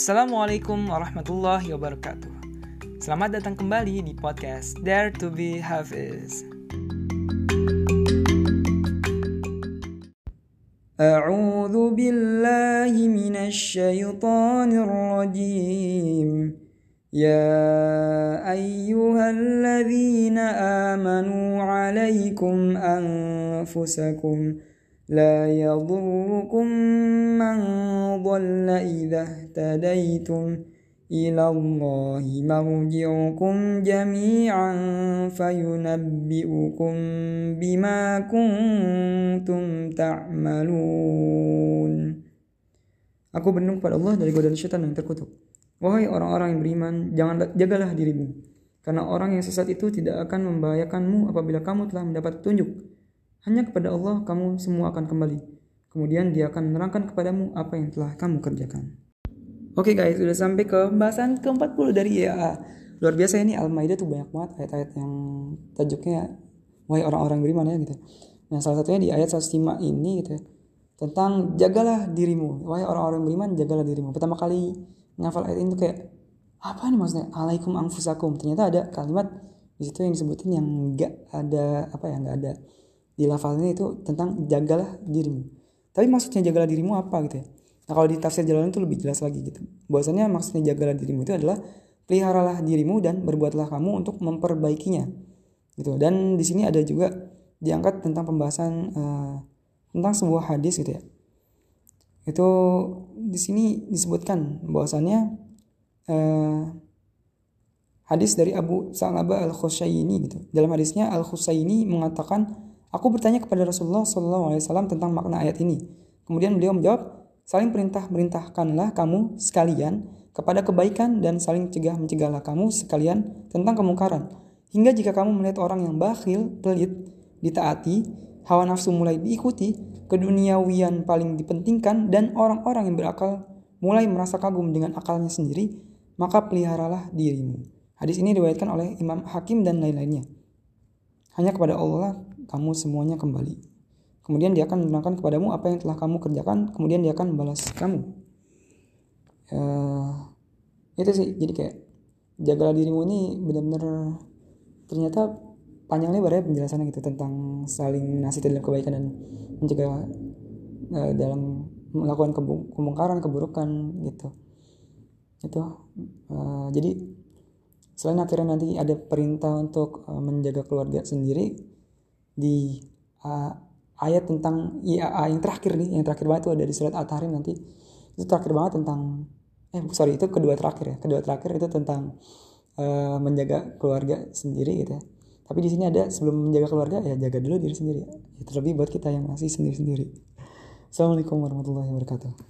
Assalamualaikum warahmatullahi wabarakatuh. Selamat datang kembali di podcast Dare to be Hafiz. أعوذ بالله من الشيطان الرجيم يا أيها الذين آمنوا عليكم أنفسكم لا يضركم من ضل إذا اهتديتم إلى الله مرجعكم جميعا فينبئكم بما كنتم تعملون Aku berlindung kepada Allah dari godaan syaitan yang terkutuk. Wahai orang-orang yang beriman, jangan jagalah dirimu. Karena orang yang sesat itu tidak akan membahayakanmu apabila kamu telah mendapat petunjuk. Hanya kepada Allah kamu semua akan kembali. Kemudian dia akan menerangkan kepadamu apa yang telah kamu kerjakan. Oke okay guys, sudah sampai ke pembahasan ke-40 dari IAA. Luar biasa ini Al-Maidah tuh banyak banget ayat-ayat yang tajuknya wahai orang-orang beriman ya gitu. Nah, salah satunya di ayat 105 ini gitu ya. Tentang jagalah dirimu. Wahai orang-orang beriman, jagalah dirimu. Pertama kali ngafal ayat ini tuh kayak apa nih maksudnya? Alaikum anfusakum. Ternyata ada kalimat di situ yang disebutin yang enggak ada apa ya, enggak ada di lafalnya itu tentang jagalah dirimu. Tapi maksudnya jagalah dirimu apa gitu ya? Nah kalau di tafsir jalan itu lebih jelas lagi gitu. Bahwasanya maksudnya jagalah dirimu itu adalah peliharalah dirimu dan berbuatlah kamu untuk memperbaikinya. Gitu. Dan di sini ada juga diangkat tentang pembahasan uh, tentang sebuah hadis gitu ya. Itu di sini disebutkan bahwasannya uh, hadis dari Abu Sa'labah Al-Khusayini gitu. Dalam hadisnya Al-Khusayini mengatakan, "Aku bertanya kepada Rasulullah SAW tentang makna ayat ini." Kemudian beliau menjawab, Saling perintah-perintahkanlah kamu sekalian kepada kebaikan dan saling cegah mencegahlah kamu sekalian tentang kemungkaran. Hingga jika kamu melihat orang yang bakhil, pelit, ditaati, hawa nafsu mulai diikuti, keduniawian paling dipentingkan, dan orang-orang yang berakal mulai merasa kagum dengan akalnya sendiri, maka peliharalah dirimu. Hadis ini diriwayatkan oleh Imam Hakim dan lain-lainnya. Hanya kepada Allah kamu semuanya kembali. Kemudian dia akan menerangkan kepadamu apa yang telah kamu kerjakan, kemudian dia akan membalas kamu. Uh, itu sih, jadi kayak jagalah dirimu ini benar-benar ternyata panjang lebar ya penjelasannya gitu tentang saling nasihat dalam kebaikan dan mencegah uh, dalam melakukan kemungkaran keburukan gitu itu uh, jadi selain akhirnya nanti ada perintah untuk menjaga keluarga sendiri di uh, ayat tentang IAA yang terakhir nih yang terakhir banget itu ada di surat At-Tahrim nanti. Itu terakhir banget tentang eh sorry itu kedua terakhir ya. Kedua terakhir itu tentang uh, menjaga keluarga sendiri gitu ya. Tapi di sini ada sebelum menjaga keluarga ya jaga dulu diri sendiri. Ya, terlebih buat kita yang masih sendiri sendiri Assalamualaikum warahmatullahi wabarakatuh